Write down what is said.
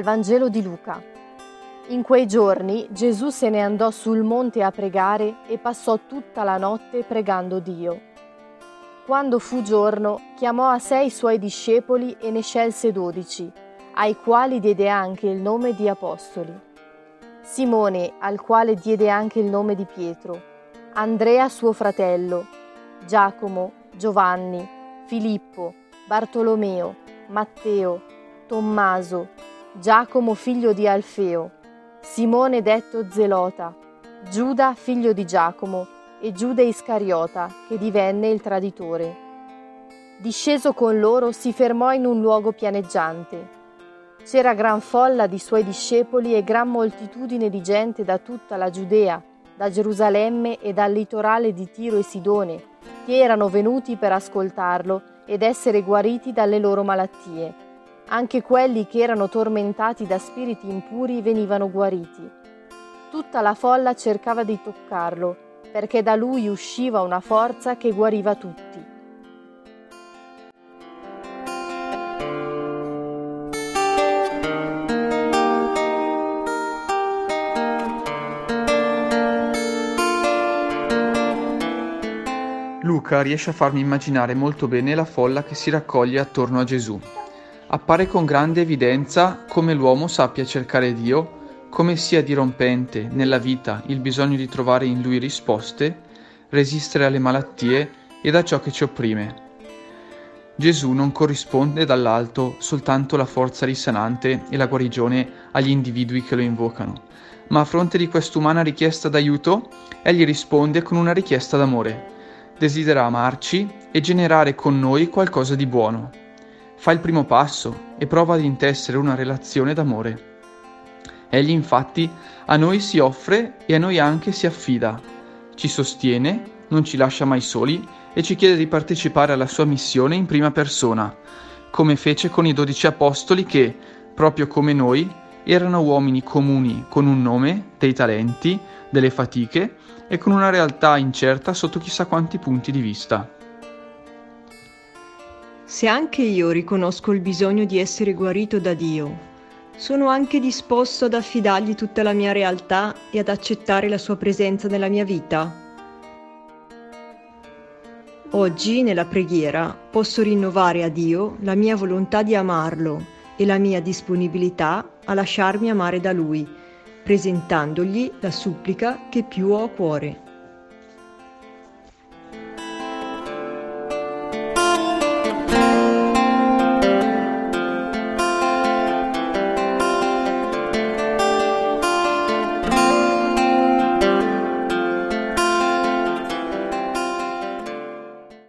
Dal Vangelo di Luca. In quei giorni Gesù se ne andò sul monte a pregare e passò tutta la notte pregando Dio. Quando fu giorno, chiamò a sé i suoi discepoli e ne scelse dodici, ai quali diede anche il nome di apostoli. Simone, al quale diede anche il nome di Pietro, Andrea suo fratello, Giacomo, Giovanni, Filippo, Bartolomeo, Matteo, Tommaso, Giacomo figlio di Alfeo, Simone detto Zelota, Giuda figlio di Giacomo e Giuda Iscariota che divenne il traditore. Disceso con loro si fermò in un luogo pianeggiante. C'era gran folla di suoi discepoli e gran moltitudine di gente da tutta la Giudea, da Gerusalemme e dal litorale di Tiro e Sidone, che erano venuti per ascoltarlo ed essere guariti dalle loro malattie anche quelli che erano tormentati da spiriti impuri venivano guariti. Tutta la folla cercava di toccarlo, perché da lui usciva una forza che guariva tutti. Luca riesce a farmi immaginare molto bene la folla che si raccoglie attorno a Gesù appare con grande evidenza come l'uomo sappia cercare Dio, come sia dirompente nella vita il bisogno di trovare in Lui risposte, resistere alle malattie e a ciò che ci opprime. Gesù non corrisponde dall'alto soltanto la forza risanante e la guarigione agli individui che lo invocano, ma a fronte di quest'umana richiesta d'aiuto, egli risponde con una richiesta d'amore. Desidera amarci e generare con noi qualcosa di buono fa il primo passo e prova ad intessere una relazione d'amore. Egli infatti a noi si offre e a noi anche si affida, ci sostiene, non ci lascia mai soli e ci chiede di partecipare alla sua missione in prima persona, come fece con i dodici apostoli che, proprio come noi, erano uomini comuni con un nome, dei talenti, delle fatiche e con una realtà incerta sotto chissà quanti punti di vista. Se anche io riconosco il bisogno di essere guarito da Dio, sono anche disposto ad affidargli tutta la mia realtà e ad accettare la sua presenza nella mia vita. Oggi, nella preghiera, posso rinnovare a Dio la mia volontà di amarlo e la mia disponibilità a lasciarmi amare da Lui, presentandogli la supplica che più ho a cuore.